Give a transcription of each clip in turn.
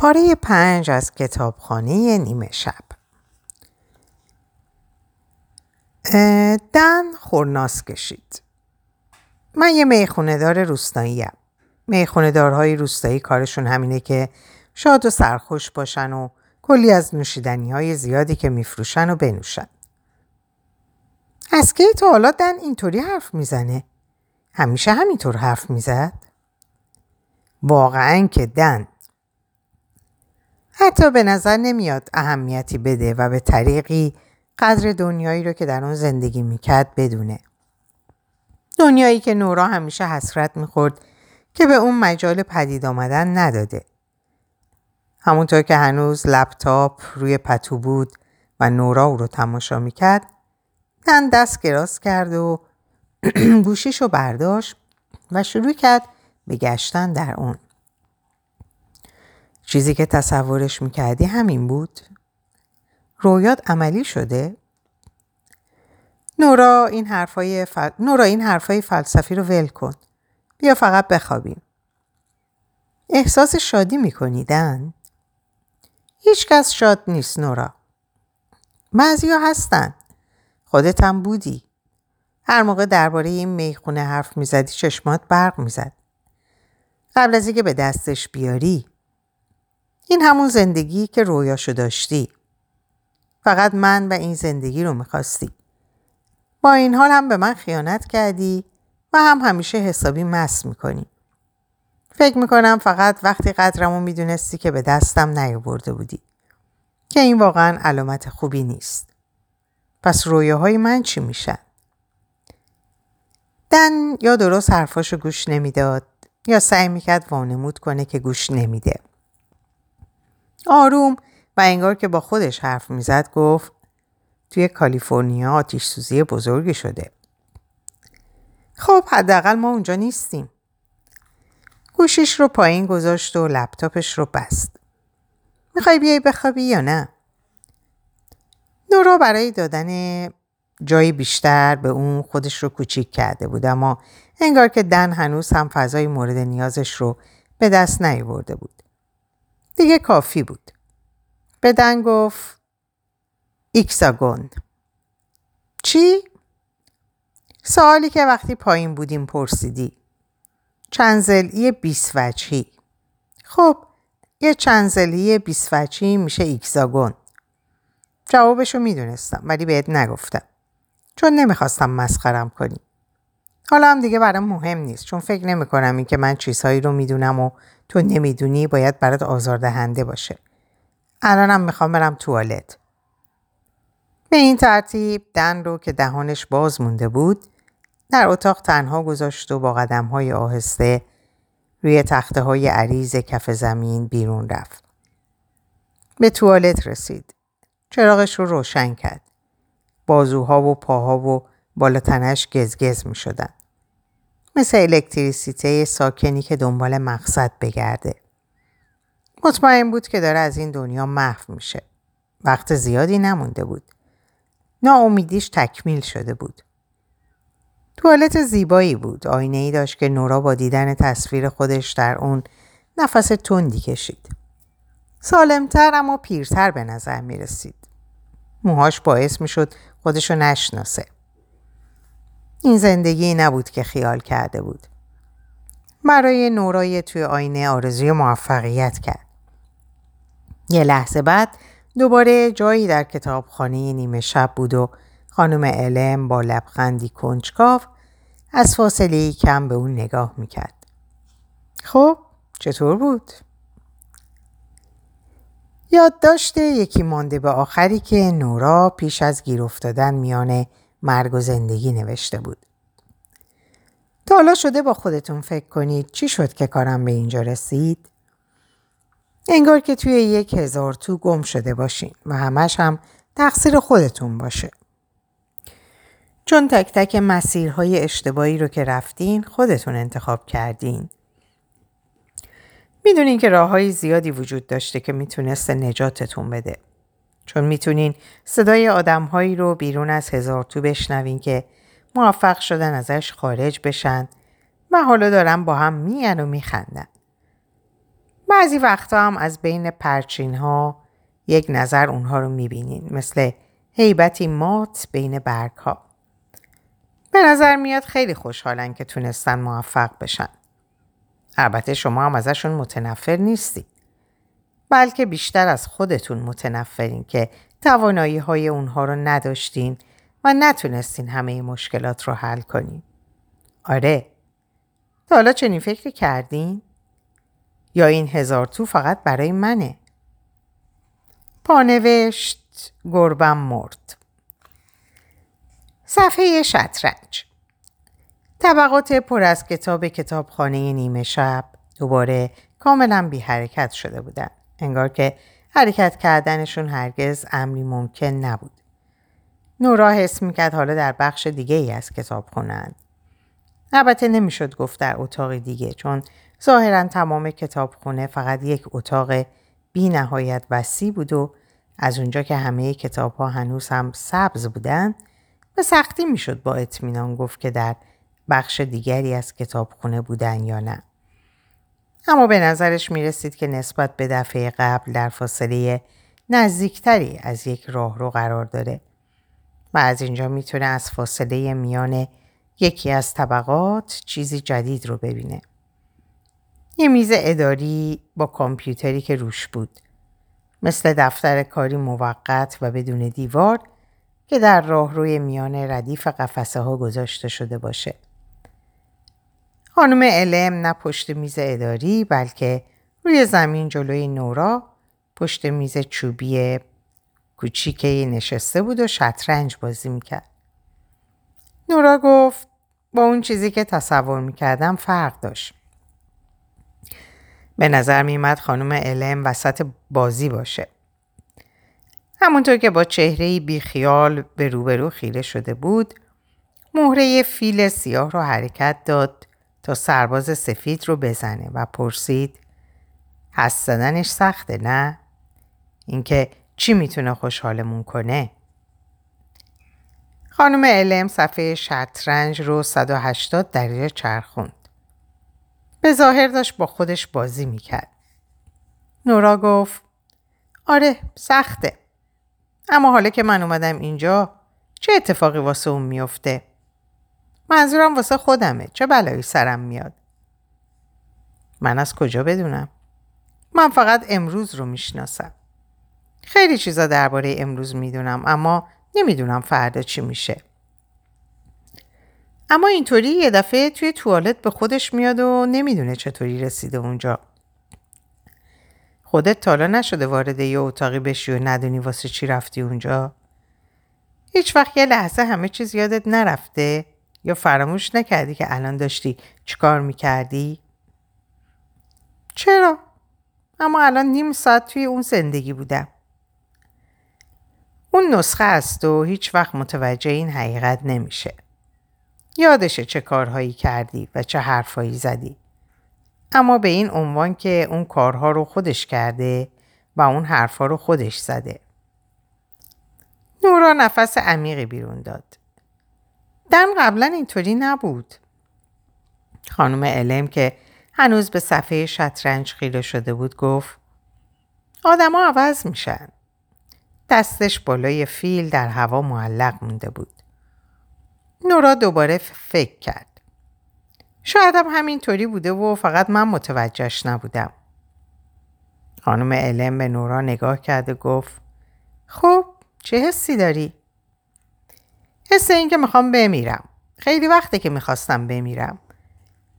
پاره پنج از کتابخانه نیمه شب دن خورناس کشید من یه می‌خونه دار روستایی هم. می‌خونه دارهای روستایی کارشون همینه که شاد و سرخوش باشن و کلی از نوشیدنی های زیادی که میفروشن و بنوشن. از کی تا حالا دن اینطوری حرف می‌زنه؟ همیشه همینطور حرف می‌زد؟ واقعا که دن حتی به نظر نمیاد اهمیتی بده و به طریقی قدر دنیایی رو که در اون زندگی می‌کرد بدونه. دنیایی که نورا همیشه حسرت می‌خورد که به اون مجال پدید آمدن نداده. همونطور که هنوز لپتاپ روی پتو بود و نورا او رو تماشا می‌کرد دن دست گراز کرد و گوشیش رو برداشت و شروع کرد به گشتن در اون. چیزی که تصورش می‌کردی همین بود؟ رویات عملی شده؟ نورا این حرفای, فل... نورا این حرفای فلسفی رو ول کن. بیا فقط بخوابیم. احساس شادی میکنیدن؟ هیچکس شاد نیست نورا. بعضیا هستن. خودت هم بودی. هر موقع درباره این می‌خونه حرف می‌زدی چشمات برق می‌زد. قبل از اینکه به دستش بیاری این همون زندگی که رویاشو داشتی. فقط من و این زندگی رو می‌خواستی. با این حال هم به من خیانت کردی و هم همیشه حسابی مس می‌کنی. فکر می‌کنم فقط وقتی قدرمو می‌دونستی که به دستم نیاورده بودی. که این واقعا علامت خوبی نیست. پس رویاهای من چی میشن؟ دن یا درست حرفاشو گوش نمی‌داد یا سعی می‌کرد وانمود کنه که گوش نمیده. آروم و انگار که با خودش حرف می‌زد گفت توی کالیفرنیا آتیش سوزی بزرگی شده. خب حداقل ما اونجا نیستیم. گوشیش رو پایین گذاشت و لپتاپش رو بست. می‌خوای بیای بخوابی یا نه؟ نورا برای دادن جایی بیشتر به اون خودش رو کوچیک کرده بود اما انگار که دن هنوز هم فضای مورد نیازش رو به دست نیاورده بود. دیگه کافی بود. به دن گفت ایکساگون چی؟ سوالی که وقتی پایین بودیم پرسیدی. چنزلی بیس وجهی. خب یه چنزلی بیس وجهی میشه ایکساگون. جوابشو می‌دونستم ولی بهت نگفتم. چون نمی‌خواستم مسخرم کنی. حالا هم دیگه برام مهم نیست چون فکر نمی کنم این که من چیزهایی رو می‌دونم و تو نمی‌دونی باید برات آزاردهنده باشه. الانم می‌خوام برم توالت. به این ترتیب دن رو که دهانش باز مونده بود در اتاق تنها گذاشت و با قدم های آهسته روی تخته های عریض کف زمین بیرون رفت. به توالت رسید. چراغش رو روشن کرد. بازوها و پاها و بالا تنش گزگز می شدن. مثل الکتریسیته ساکنی که دنبال مقصد بگرده. مطمئن بود که داره از این دنیا محو میشه. وقت زیادی نمونده بود. ناامیدیش تکمیل شده بود. توالت زیبایی بود. آینه ای داشت که نورا با دیدن تصویر خودش در اون نفس تندی کشید. سالمتر اما پیرتر به نظر می رسید. موهاش باعث می شد خودشو نشناسه. این زندگی نبود که خیال کرده بود. برای نورای توی آینه آرزوی موفقیت کرد. یه لحظه بعد دوباره جایی در کتابخانه نیمه شب بود و خانم علم با لبخندی کنجکاو از فاصله کم به اون نگاه می‌کرد. خب چطور بود؟ یادداشت یکی مانده به آخری که نورا پیش از گیر افتادن میان مرگ و زندگی نوشته بود. تا حالا شده با خودتون فکر کنید چی شد که کارم به اینجا رسید؟ انگار که توی یک هزار تو گم شده باشین و همش هم تقصیر خودتون باشه. چون تک تک مسیرهای اشتباهی رو که رفتین خودتون انتخاب کردین. می‌دونین که راه های زیادی وجود داشته که می‌تونسته نجاتتون بده. چون می‌تونین صدای آدمهایی رو بیرون از هزار تو بشنوین که موفق شدن ازش خارج بشن و حالا دارن با هم میان و میخندن. بعضی وقتا هم از بین پرچین ها یک نظر اونها رو می‌بینین مثل هیبتی مات بین برگ ها. به نظر میاد خیلی خوشحالن که تونستن موفق بشن. البته شما هم ازشون متنفر نیستید. بلکه بیشتر از خودتون متنفرین که توانایی های اونها رو نداشتین و نتونستین همه مشکلات رو حل کنین. آره. تا حالا چنین فکری کردین؟ یا این هزار تو فقط برای منه؟ پانوشت گربم مرد. صفحه شطرنج طبقات پر از کتاب کتابخانه نیمه شب دوباره کاملا بی حرکت شده بودن. انگار که حرکت کردنشون هرگز امری ممکن نبود. نورا حس می‌کرد حالا در بخش دیگه ای از کتاب خونند. البته نمی‌شد گفت در اتاق دیگه چون ظاهرا تمام کتابخونه فقط یک اتاق بی نهایت وسیع بود و از اونجا که همه کتاب ها هنوز هم سبز بودند به سختی می‌شد با اطمینان گفت که در بخش دیگری از کتابخونه بودن یا نه. اما به نظرش می رسید که نسبت به دفعه قبل در فاصله نزدیکتری از یک راه رو قرار داره و از اینجا می‌تونه از فاصله میان یکی از طبقات چیزی جدید رو ببینه. یه میز اداری با کامپیوتری که روش بود. مثل دفتر کاری موقت و بدون دیوار که در راه روی میان ردیف قفسه ها گذاشته شده باشه. خانم علم نه پشت میز اداری بلکه روی زمین جلوی نورا پشت میز چوبی کوچیکی نشسته بود و شطرنج بازی می‌کرد. نورا گفت با اون چیزی که تصور می‌کردم فرق داشت. به نظر میمد خانم علم وسط بازی باشه. همونطور که با چهره بیخیال به روبرو خیره شده بود مهره فیل سیاه رو حرکت داد تا سرباز سفید رو بزنه و پرسید هست زدنش سخته نه؟ اینکه چی می‌تونه خوشحالمون کنه؟ خانم علم صفحه شطرنج رو 180 درجه چرخوند. به ظاهر داشت با خودش بازی می‌کرد. نورا گفت آره سخته. اما حالا که من اومدم اینجا چه اتفاقی واسه اون میفته؟ منظورم واسه خودمه. چه بلایی سرم میاد؟ من از کجا بدونم؟ من فقط امروز رو می‌شناسم. خیلی چیزا درباره امروز می‌دونم اما نمی‌دونم فردا چی میشه. اما اینطوری یه دفعه توی توالت به خودش میاد و نمی‌دونه چطوری رسیده اونجا. خودت تالا نشده وارد یه اتاقی بشی و ندونی واسه چی رفتی اونجا؟ هیچ وقت یه لحظه همه چیز یادت نرفته. یا فراموش نکردی که الان داشتی چیکار می‌کردی؟ چرا؟ اما الان نیم ساعت توی اون زندگی بودم. اون نسخه است و هیچ وقت متوجه این حقیقت نمیشه. یادشه چه کارهایی کردی و چه حرفهایی زدی. اما به این عنوان که اون کارها رو خودش کرده و اون حرفها رو خودش زده. نورا نفس عمیقی بیرون داد. دن قبلا اینطوری نبود. خانم علم که هنوز به صفحه شطرنج خیره شده بود گفت آدما عوض میشن. دستش بالای فیل در هوا معلق مونده بود. نورا دوباره فکر کرد. شاید هم همینطوری بوده و فقط من متوجهش نبودم. خانم علم به نورا نگاه کرد و گفت خب چه حسی داری؟ حس این که می‌خوام بمیرم. خیلی وقته که می‌خواستم بمیرم.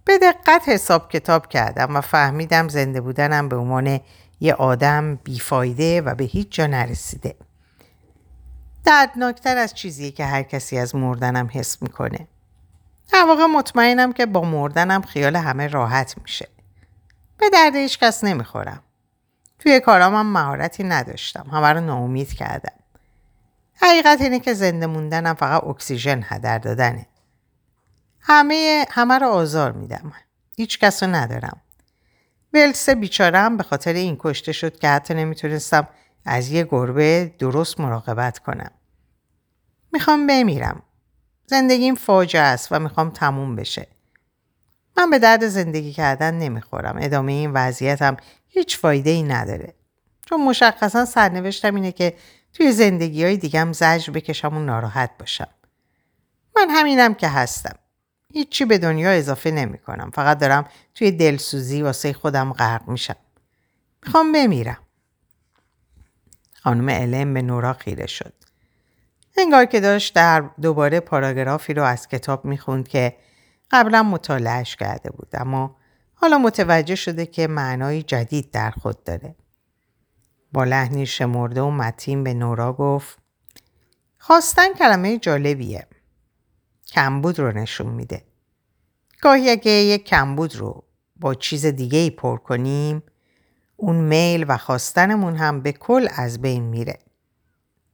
به دقت حساب کتاب کردم و فهمیدم زنده بودنم به عنوان یه آدم بیفایده و به هیچ جا نرسیده. دردناکتر از چیزیه که هر کسی از مردنم حس می‌کنه. در واقع مطمئنم که با مردنم خیال همه راحت میشه. به درد هیچ کس نمی‌خورم. توی کارام هم مهارتی نداشتم. همه رو ناامید کردم. حقیقت اینه که زنده موندنم فقط اکسیژن هدر دادنه. همه همه رو آزار میدم. هیچ کس رو ندارم. ولس بیچارم به خاطر این کشته شد که حتی نمی‌تونستم از یه گربه درست مراقبت کنم. می‌خوام بمیرم. زندگیم فاجعه است و می‌خوام تموم بشه. من به درد زندگی کردن نمی‌خورم. ادامه این وضعیتم هیچ فایده ای نداره. چون مشخصا سرنوشتم اینه که توی زندگی های دیگم زجر بکشم و ناراحت باشم. من همینم که هستم. هیچی به دنیا اضافه نمی کنم. فقط دارم توی دلسوزی واسه خودم غرق میشم. می‌خوام بمیرم. خانم علم به نورا خیره شد. انگار که داشت در دوباره پاراگرافی رو از کتاب می‌خوند که قبلا مطالعهش کرده بود اما حالا متوجه شده که معنای جدید در خود داره. با لحنی شمرده و متین به نورا گفت خواستن کلمه جالبیه. کمبود رو نشون میده. گاهی اگه یک کمبود رو با چیز دیگه ای پر کنیم اون میل و خواستنمون هم به کل از بین میره.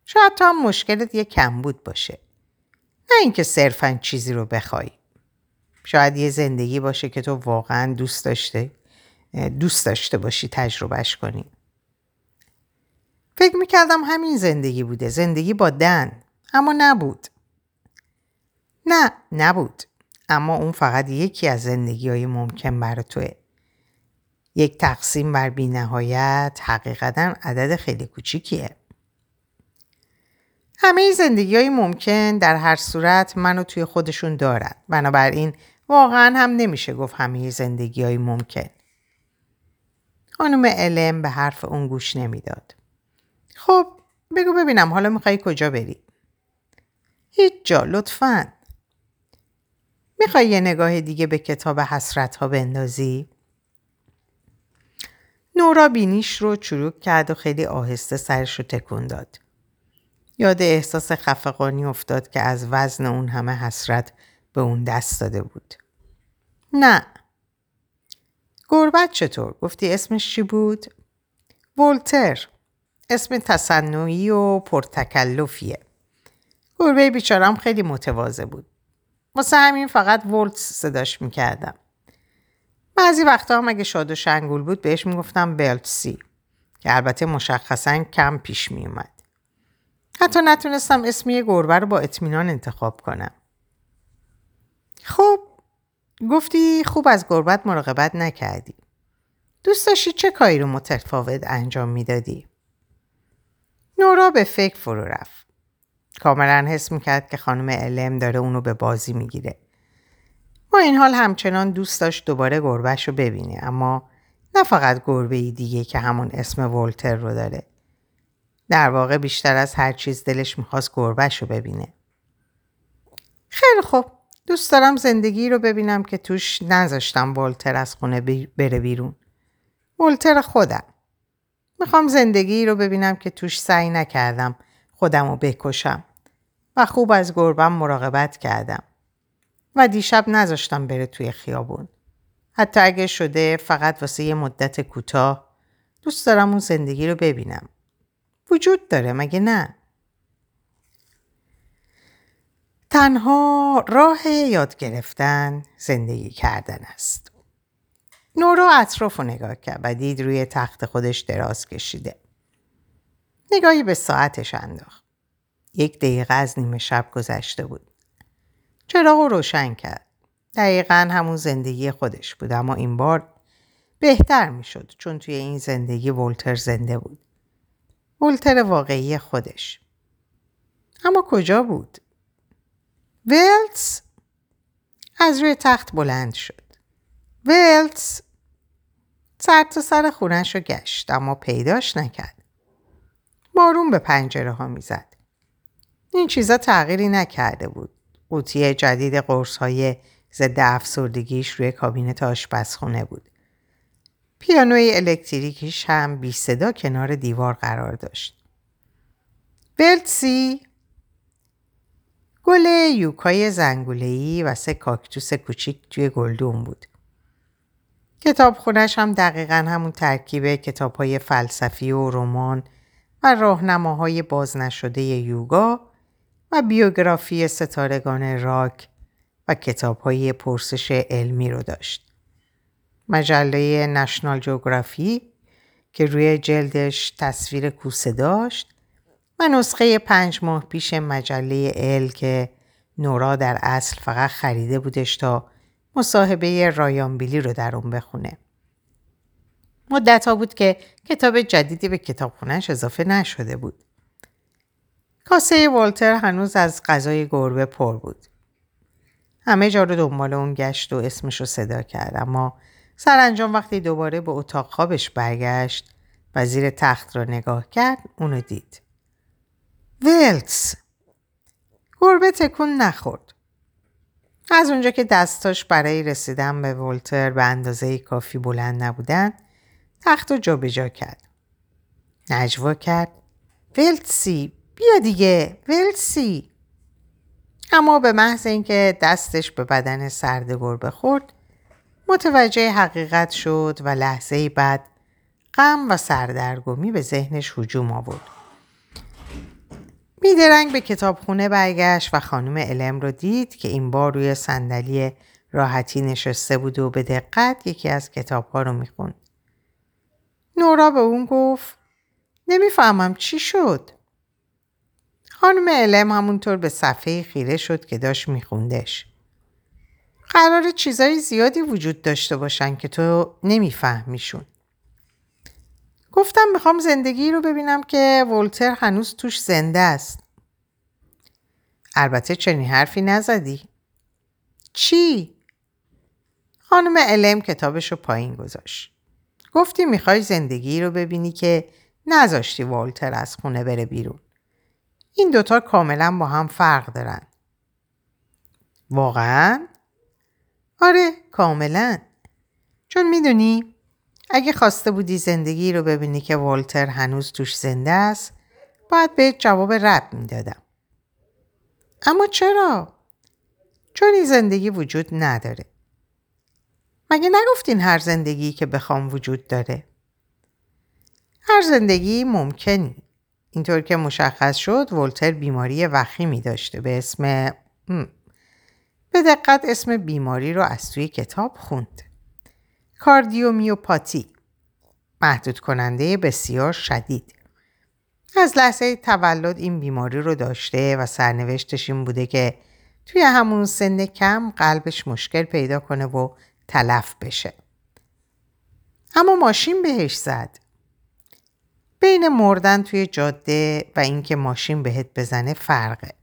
شاید تو هم مشکلت یه کمبود باشه. نه اینکه صرفا چیزی رو بخوای. شاید یه زندگی باشه که تو واقعا دوست داشته دوست داشته باشی تجربهش کنی. فکر می‌کردم همین زندگی بوده. زندگی با دن. اما نبود. نه نبود. اما اون فقط یکی از زندگی های ممکن برای توه. یک تقسیم بر بی نهایت حقیقتا عدد خیلی کوچیکیه. همه زندگی های ممکن در هر صورت منو توی خودشون دارن. بنابراین واقعا هم نمیشه گفت همه زندگی های ممکن. خانم علم به حرف اون گوش نمی‌داد. خب بگو ببینم حالا می‌خوای کجا بری؟ هیچ جا لطفا. می‌خوای یه نگاه دیگه به کتاب حسرت ها بندازی؟ نورا بینیش رو چروک کرد و خیلی آهسته سرش رو تکون داد. یاد احساس خفقانی افتاد که از وزن اون همه حسرت به اون دست داده بود. نه. گربت چطور؟ گفتی اسمش چی بود؟ ولتر. اسم تصنعی و پرتکلفیه. گربه بیچارم خیلی متواضع بود. واسه همین فقط ولت صداش می‌کردم. بعضی وقتا هم اگه شاد و شنگول بود بهش می‌گفتم بلتسی که البته مشخصا کم پیش میومد. حتی نتونستم اسم گربه رو با اطمینان انتخاب کنم. خب گفتی خوب از گربت مراقبت نکردی. دوست داشتی چه کاری رو متفاوت انجام می‌دادی؟ نورا به فکر فرو رفت. کاملا حس می‌کرد که خانم علم داره اونو به بازی می‌گیره. با این حال همچنان دوست داشت دوباره گربهش رو ببینه اما نه فقط گربه ای دیگه که همون اسم ولتر رو داره. در واقع بیشتر از هر چیز دلش می‌خواست گربهش رو ببینه. خیلی خوب. دوست دارم زندگی رو ببینم که توش نذاشتم ولتر از خونه بره بیرون. ولتر خودم. می‌خوام زندگی رو ببینم که توش سعی نکردم خودم رو بکشم و خوب از گربم مراقبت کردم. و دیشب نذاشتم بره توی خیابون. حتی اگه شده فقط واسه یه مدت کوتاه دوست دارم اون زندگی رو ببینم. وجود داره مگه نه؟ تنها راه یاد گرفتن زندگی کردن است. نورا اطراف رو نگاه کرد و دید روی تخت خودش دراز کشیده. نگاهی به ساعتش انداخت. یک دقیقه از نیمه شب گذشته بود. چراغ رو روشن کرد. دقیقا همون زندگی خودش بود اما این بار بهتر می‌شد چون توی این زندگی ولتر زنده بود. ولتر واقعی خودش. اما کجا بود؟ ولتس از روی تخت بلند شد. ولتس سر تا سر خونش رو گشت اما پیداش نکرد. بارون به پنجره ها می‌زد. این چیزا تغییری نکرده بود. قوطی جدید قرص های ضد افسردگیش روی کابینت آشپزخونه بود. پیانوی الکتریکیش هم بی صدا کنار دیوار قرار داشت. بلتسی گل یوکای زنگولهی و سه کاکتوس کوچیک توی گلدون بود. کتاب خونش هم دقیقا همون ترکیب کتاب های فلسفی و رمان و راهنماهای باز نشده یوگا و بیوگرافی ستارگان راک و کتاب های پرسش علمی رو داشت. مجله نشنال جوگرافی که روی جلدش تصویر کوسه داشت و نسخه پنج ماه پیش مجله ال که نورا در اصل فقط خریده بودش تا مصاحبه رایان بیلی رو در اون بخونه. مدت ها بود که کتاب جدیدی به کتابخونهش اضافه نشده بود. کاسه والتر هنوز از غذای گربه پر بود. همه جا رو دنبال اون گشت و اسمش رو صدا کرد اما سرانجام وقتی دوباره به اتاق خوابش برگشت و زیر تخت را نگاه کرد اونو دید. ولتس گربه تکون نخورد. از اونجا که دستاش برای رسیدن به ولتر به اندازه کافی بلند نبودن تخت رو جابجا کرد. نجوا کرد. ولتسی بیا دیگه ولسی اما به محض اینکه دستش به بدن سرد گربه خورد متوجه حقیقت شد و لحظه بعد غم و سردرگمی به ذهنش هجوم آورد بیدرنگ به کتابخونه برگشت و خانم علم رو دید که این بار روی صندلی راحتی نشسته بود و به دقت یکی از کتابها رو می‌خوند. نورا به اون گفت نمی‌فهمم چی شد؟ خانم علم همونطور به صفحه خیره شد که داشت میخوندش. قرار چیزای زیادی وجود داشته باشن که تو نمیفهمیشون. گفتم می‌خوام زندگی رو ببینم که ولتر هنوز توش زنده است. البته چنین حرفی نزدی. چی؟ خانم علم کتابش رو پایین گذاشت. گفتی می‌خوای زندگی رو ببینی که نذاشتی والتر از خونه بره بیرون. این دوتا کاملا با هم فرق دارن. واقعا؟ آره کاملا. چون می‌دونی اگه خواسته بودی زندگی رو ببینی که والتر هنوز توش زنده است باید به جواب رد می‌دادم. اما چرا؟ چون این زندگی وجود نداره. مگه نگفتین هر زندگی که بخوام وجود داره؟ هر زندگی ممکنی. اینطور که مشخص شد ولتر بیماری وخیمی داشته به اسم به دقت اسم بیماری رو از توی کتاب خوند. کاردیومیوپاتی محدود کننده بسیار شدید. از لحظه تولد این بیماری رو داشته و سرنوشتش این بوده که توی همون سن کم قلبش مشکل پیدا کنه و تلف بشه. اما ماشین بهش زد. بین مردن توی جاده و اینکه ماشین بهت بزنه فرقه.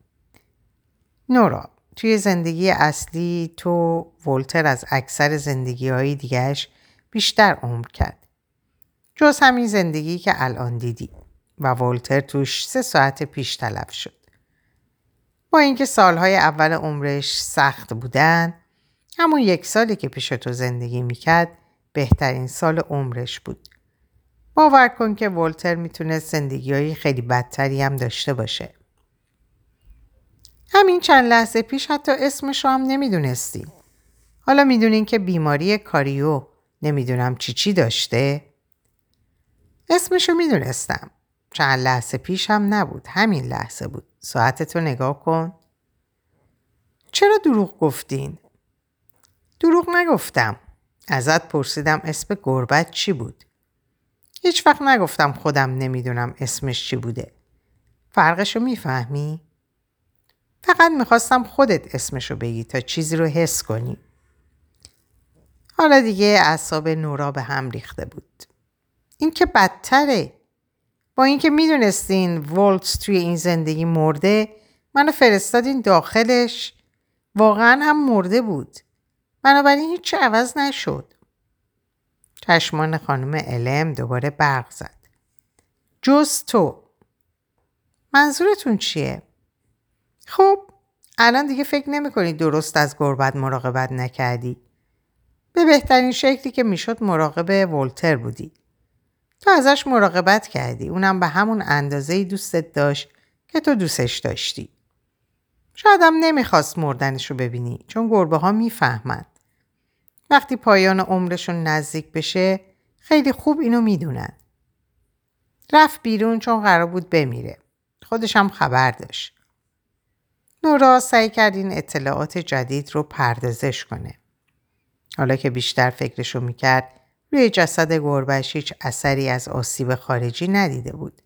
نورا توی زندگی اصلی تو ولتر از اکثر زندگی های دیگهش بیشتر عمر کرد. جز همین زندگی که الان دیدی و ولتر توش سه ساعت پیش تلف شد. با اینکه سالهای اول عمرش سخت بودن همون یک سالی که پیش تو زندگی می‌کرد بهترین سال عمرش بود. باور کن که ولتر می‌تونه زندگی های خیلی بدتری هم داشته باشه. همین چند لحظه پیش حتی اسمش رو هم نمی‌دونستی. حالا می‌دونین که بیماری کاریو نمی‌دونم چی چی داشته؟ اسمشو می‌دونستم. چند لحظه پیش هم نبود. همین لحظه بود. ساعتتو نگاه کن. چرا دروغ گفتین؟ دروغ نگفتم. ازت پرسیدم اسم گربت چی بود؟ هیچ وقت نگفتم خودم نمی‌دونم اسمش چی بوده. فرقشو می‌فهمی؟ فقط می‌خواستم خودت اسمشو بگی تا چیزی رو حس کنی. حالا دیگه اعصاب نورا به هم ریخته بود. این که بدتره. با اینکه می‌دونستین ولتس توی این زندگی مرده منو فرستادین داخلش واقعا هم مرده بود. بنابراین هیچ عوض نشد. چشمان خانم علم دوباره برق زد. جز تو. منظورتون چیه؟ خب الان دیگه فکر نمی درست از گربت مراقبت نکردی. به بهترین شکلی که می‌شد مراقب ولتر بودی. تو ازش مراقبت کردی. اونم به همون اندازه دوستت داشت که تو دوستش داشتی. شاید هم نمی‌خواست مردنش رو ببینی چون گربه ها می‌فهمند. وقتی پایان عمرشون نزدیک بشه خیلی خوب اینو می‌دونن. رفت بیرون چون قرار بود بمیره. خودش هم خبر داشت. نورا سعی کرد این اطلاعات جدید رو پردازش کنه. حالا که بیشتر فکرشو می‌کرد روی جسد گربش هیچ اثری از آسیب خارجی ندیده بود.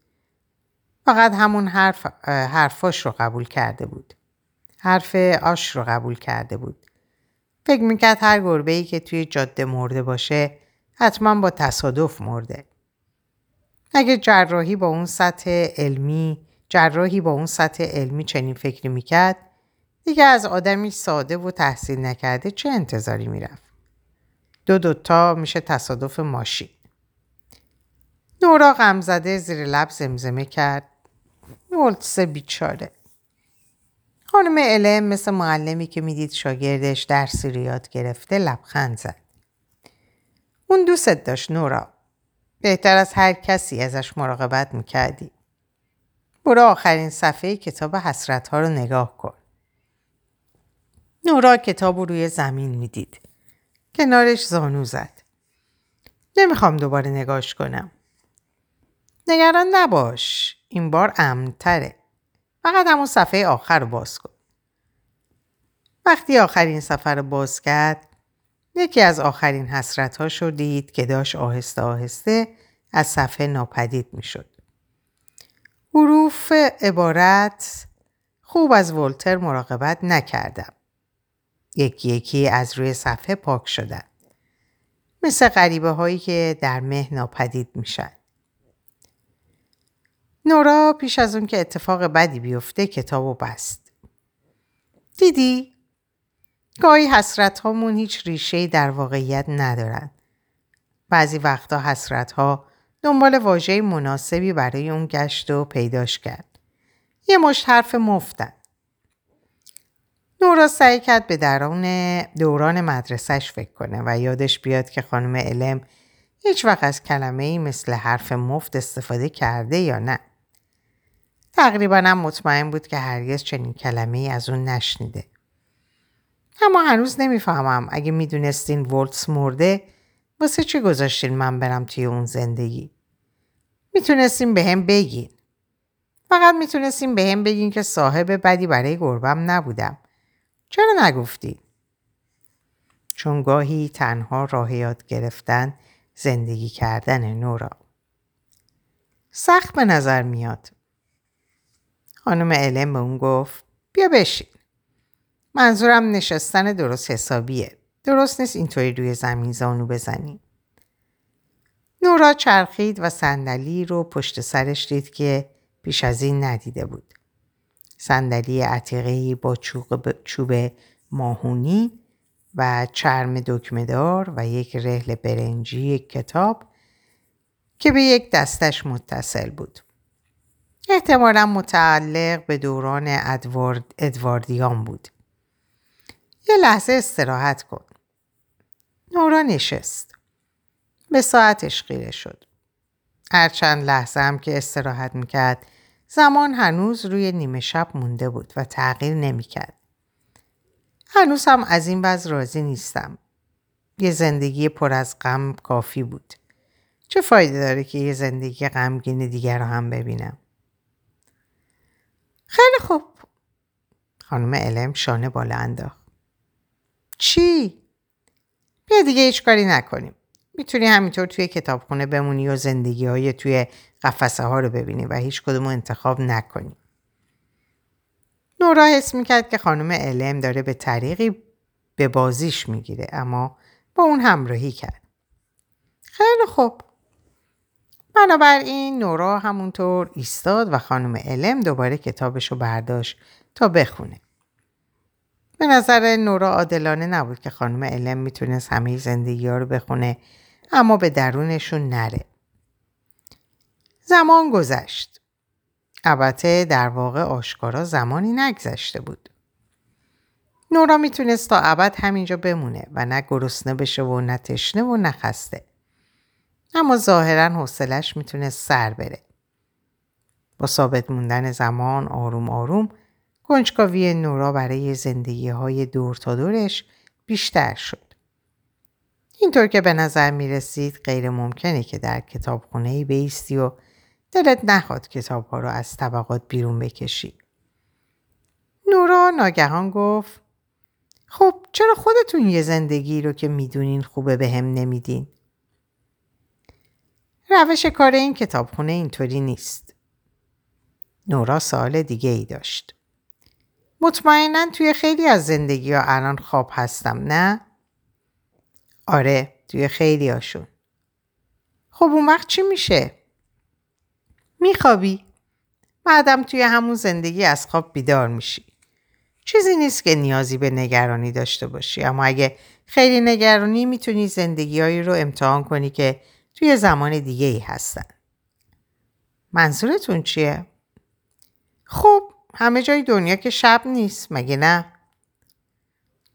فقط همون حرف حرفاش رو قبول کرده بود. حرف آش رو قبول کرده بود. فکر می‌کرد هر گربه ای که توی جاده مرده باشه حتما با تصادف مرده. اگه جراحی با اون سطح علمی جراحی با اون سطح علمی چنین فکری می‌کرد دیگه از آدمی ساده و تحصیل نکرده چه انتظاری می‌رفت؟ دو دوتا میشه تصادف ماشین. نورا غمزده زیر لب زمزمه کرد. ولتس بیچاره. خانم علم مثل معلمی که می‌دید شاگردش درسی رو یاد گرفته لبخند زد. اون دوستت داشت نورا. بهتر از هر کسی ازش مراقبت می‌کردی. برو آخرین صفحه کتاب حسرت ها رو نگاه کن. نورا کتاب رو روی زمین می‌دید. کنارش زانو زد. نمی‌خوام دوباره نگاش کنم. نگران نباش. این بار امنتره. فقط همون صفحه آخر رو باز کن. وقتی آخرین سفر رو باز کرد یکی از آخرین حسرت ها دید که داشت آهسته آهسته از صفحه ناپدید می شد. حروف عبارت خوب از ولتر مراقبت نکردم. یکی یکی از روی صفحه پاک شدن. مثل غریبه هایی که در مه ناپدید میشن. نورا پیش از اون که اتفاق بدی بیفته کتاب و بست. دیدی؟ گاهی حسرت هامون هیچ ریشه در واقعیت ندارن. بعضی وقتا حسرت ها دنبال واژه مناسبی برای اون گشت و پیداش کرد. یه مشت حرف مفتن. نورا سعی کرد به درون دوران مدرسهش فکر کنه و یادش بیاد که خانم علم هیچ وقت از کلمه ای مثل حرف مفت استفاده کرده یا نه. تقریبا هم مطمئن بود که هرگز چنین کلمه ای از اون نشنیده. اما هنوز نمی‌فهمم اگه می‌دونستین ولتس مرده واسه چی گذاشتین من برم توی اون زندگی؟ می‌تونستین به هم بگین. فقط می‌تونستین به هم بگین که صاحب بدی برای گربم نبودم. چرا نگفتی؟ چون گاهی تنها راه یاد گرفتن زندگی کردن نورا. سخت به نظر میاد. خانم علم به اون گفت بیا بشین. منظورم نشستن درست حسابیه. درست نیست اینطوری روی زمین زانو بزنی. نورا چرخید و صندلی رو پشت سرش دید که پیش از این ندیده بود. صندلی عتیقه با چوب ماهونی و چرم دکمهدار و یک رحل برنجی کتاب که به یک دستش متصل بود. احتمالا متعلق به دوران ادوارد ادواردیان بود. یه لحظه استراحت کن. نورا نشست. به ساعتش خیره شد. هر چند لحظه هم که استراحت می‌کرد زمان هنوز روی نیمه شب مونده بود و تغییر نمی‌کرد. هنوز هم از این وضع راضی نیستم. یه زندگی پر از غم کافی بود. چه فایده داره که یه زندگی غمگین دیگر رو هم ببینم؟ خیلی خوب. خانم علم شانه بالا انداخت. چی؟ بیا دیگه هیچ کاری نکنیم. می‌تونی همینطور توی کتابخونه بمونی و زندگی های توی قفسه ها رو ببینی و هیچ کدوم انتخاب نکنی. نورا حس می‌کرد که خانم علم داره به طریقی به بازیش می‌گیره اما با اون همراهی کرد. خیلی خوب. بنابراین نورا همونطور ایستاد و خانم علم دوباره کتابش رو برداشت تا بخونه. به نظر نورا عادلانه نبود که خانم علم می‌تونست همه زندگی ها رو بخونه اما به درونشون نره. زمان گذشت. البته در واقع آشکارا زمانی نگذشته بود. نورا می‌تونست تا ابد همینجا بمونه و نه گرسنه بشه و نه تشنه و نه خسته. اما ظاهرا حوصلش می‌تونست سر بره. با ثابت موندن زمان آروم آروم کنجکاوی نورا برای زندگی های دور تا دورش بیشتر شد. اینطور که به نظر می رسید غیر ممکنه که در کتابخونه بیستی و دلت نخواد کتاب ها رو از طبقات بیرون بکشی. نورا ناگهان گفت خب چرا خودتون یه زندگی رو که می‌دونین خوبه به هم نمیدین؟ روش کار این کتابخونه اینطوری نیست. نورا سال دیگه ای داشت. مطمئنا توی خیلی از زندگی ها الان خواب هستم نه؟ آره توی خیلی هاشون. خب اون وقت چی میشه؟ میخوابی. بعدم توی همون زندگی از خواب بیدار میشی. چیزی نیست که نیازی به نگرانی داشته باشی اما اگه خیلی نگرانی می‌تونی زندگیهایی رو امتحان کنی که توی زمان دیگه ای هستن. منظورتون چیه؟ خب همه جای دنیا که شب نیست مگه نه؟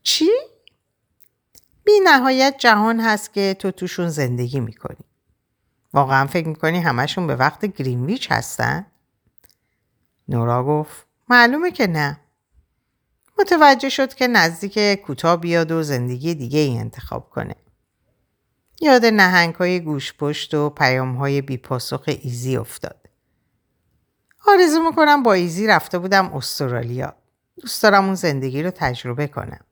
چی؟ بی نهایت جهان هست که تو توشون زندگی می‌کنی. واقعا فکر می‌کنی همشون به وقت گرینویچ هستن؟ نورا گفت معلومه که نه. متوجه شد که نزدیک کوتاه بیاد و زندگی دیگه ای انتخاب کنه. یاد نهنگ های گوش پشت و پیام های بی پاسخ ایزی افتاد. آرزو می‌کنم با ایزی رفته بودم استرالیا. دوست دارم اون زندگی رو تجربه کنم.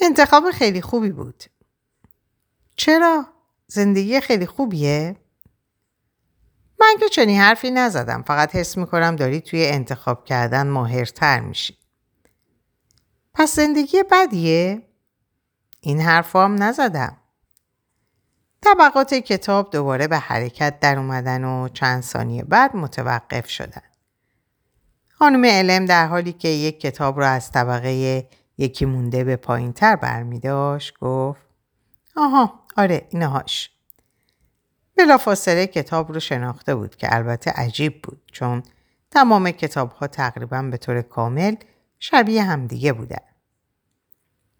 انتخاب خیلی خوبی بود. چرا؟ زندگی خیلی خوبیه؟ من که چنین حرفی نزدم فقط حس می‌کنم داری توی انتخاب کردن ماهرتر میشی. پس زندگی بدیه؟ این حرف هم نزدم. طبقات کتاب دوباره به حرکت در اومدن و چند ثانیه بعد متوقف شدن. خانم علم در حالی که یک کتاب را از طبقه یکی مونده به پایین تر برمی داشت گفت آها آره اینهاش. بلافاصله کتاب رو شناخته بود که البته عجیب بود چون تمام کتاب ها تقریبا به طور کامل شبیه همدیگه بودن.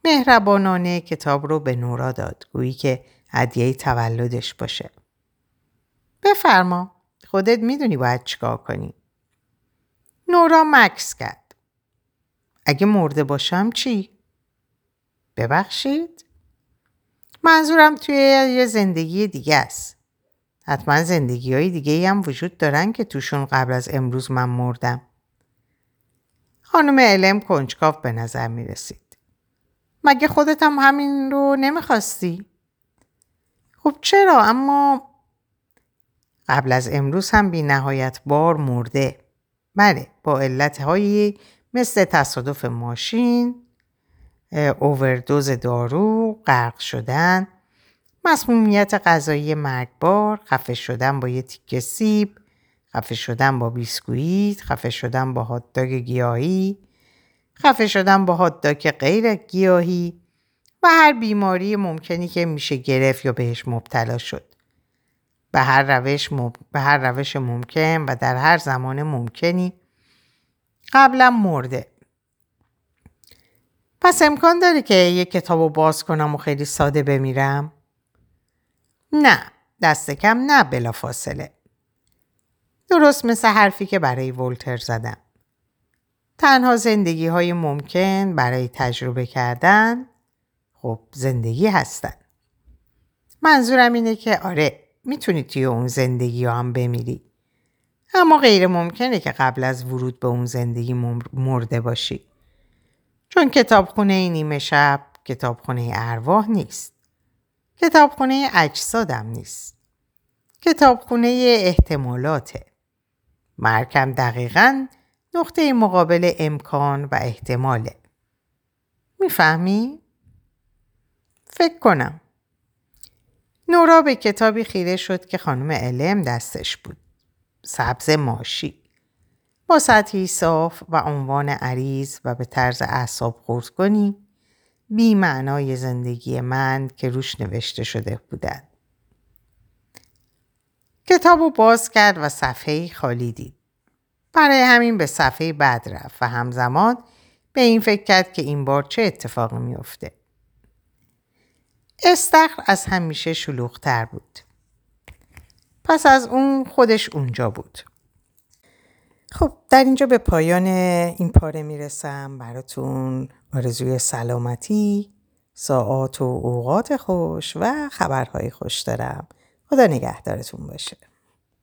مهربانانه کتاب رو به نورا داد گویی که هدیه تولدش باشه. بفرما خودت می‌دونی باید چیکار کنی. نورا مکس کرد. اگه مرده باشم چی؟ ببخشید؟ منظورم توی یه زندگی دیگه است. حتما زندگی های دیگه هم وجود دارن که توشون قبل از امروز من مردم. خانم علم کنجکاف به نظر می رسید. مگه خودت هم همین رو نمی‌خواستی؟ خب چرا اما قبل از امروز هم بی نهایت بار مرده. بله با علت هایی مثل تصادف ماشین، اووردوز دارو، غرق شدن، مسمومیت غذایی مرگبار، خفه شدن با یه تیکه سیب، خفه شدن با بیسکویت، خفه شدن با هاتداگ گیاهی، خفه شدن با هاتداگ غیر گیاهی و هر بیماری ممکنی که میشه گرفت یا بهش مبتلا شد. به هر روش, به هر روش ممکن و در هر زمان ممکنی قبلا مرده. پس امکان داره که یک کتاب رو باز کنم و خیلی ساده بمیرم؟ نه دست کم نه بلا فاصله. درست مثل حرفی که برای ولتر زدم. تنها زندگی های ممکن برای تجربه کردن خب زندگی هستن. منظورم اینه که آره می‌تونی توی اون زندگی هم بمیری. اما غیر ممکنه که قبل از ورود به اون زندگی مرده باشی. چون کتابخونه نیمه شب کتابخونه ارواح نیست. کتابخونه اجسادم نیست. کتابخونه احتمالاته. مرکم دقیقا نقطه مقابل امکان و احتماله. می‌فهمی؟ فکر کنم. نورا به کتابی خیره شد که خانم علم دستش بود. سبز ماشی. با سطحی صاف و عنوان عریض و به طرز اعصاب خورد کنی بی معنای زندگی من که روش نوشته شده بودند. کتاب رو باز کرد و صفحه خالی دید. برای همین به صفحه بعد رفت و همزمان به این فکر کرد که این بار چه اتفاقی میافته. استخر از همیشه شلوغتر بود. پس از اون خودش اونجا بود. خب در اینجا به پایان این پاره می‌رسم براتون آرزوی سلامتی ساعات و اوقات خوش و خبرهای خوش دارم خدا نگهدارتون باشه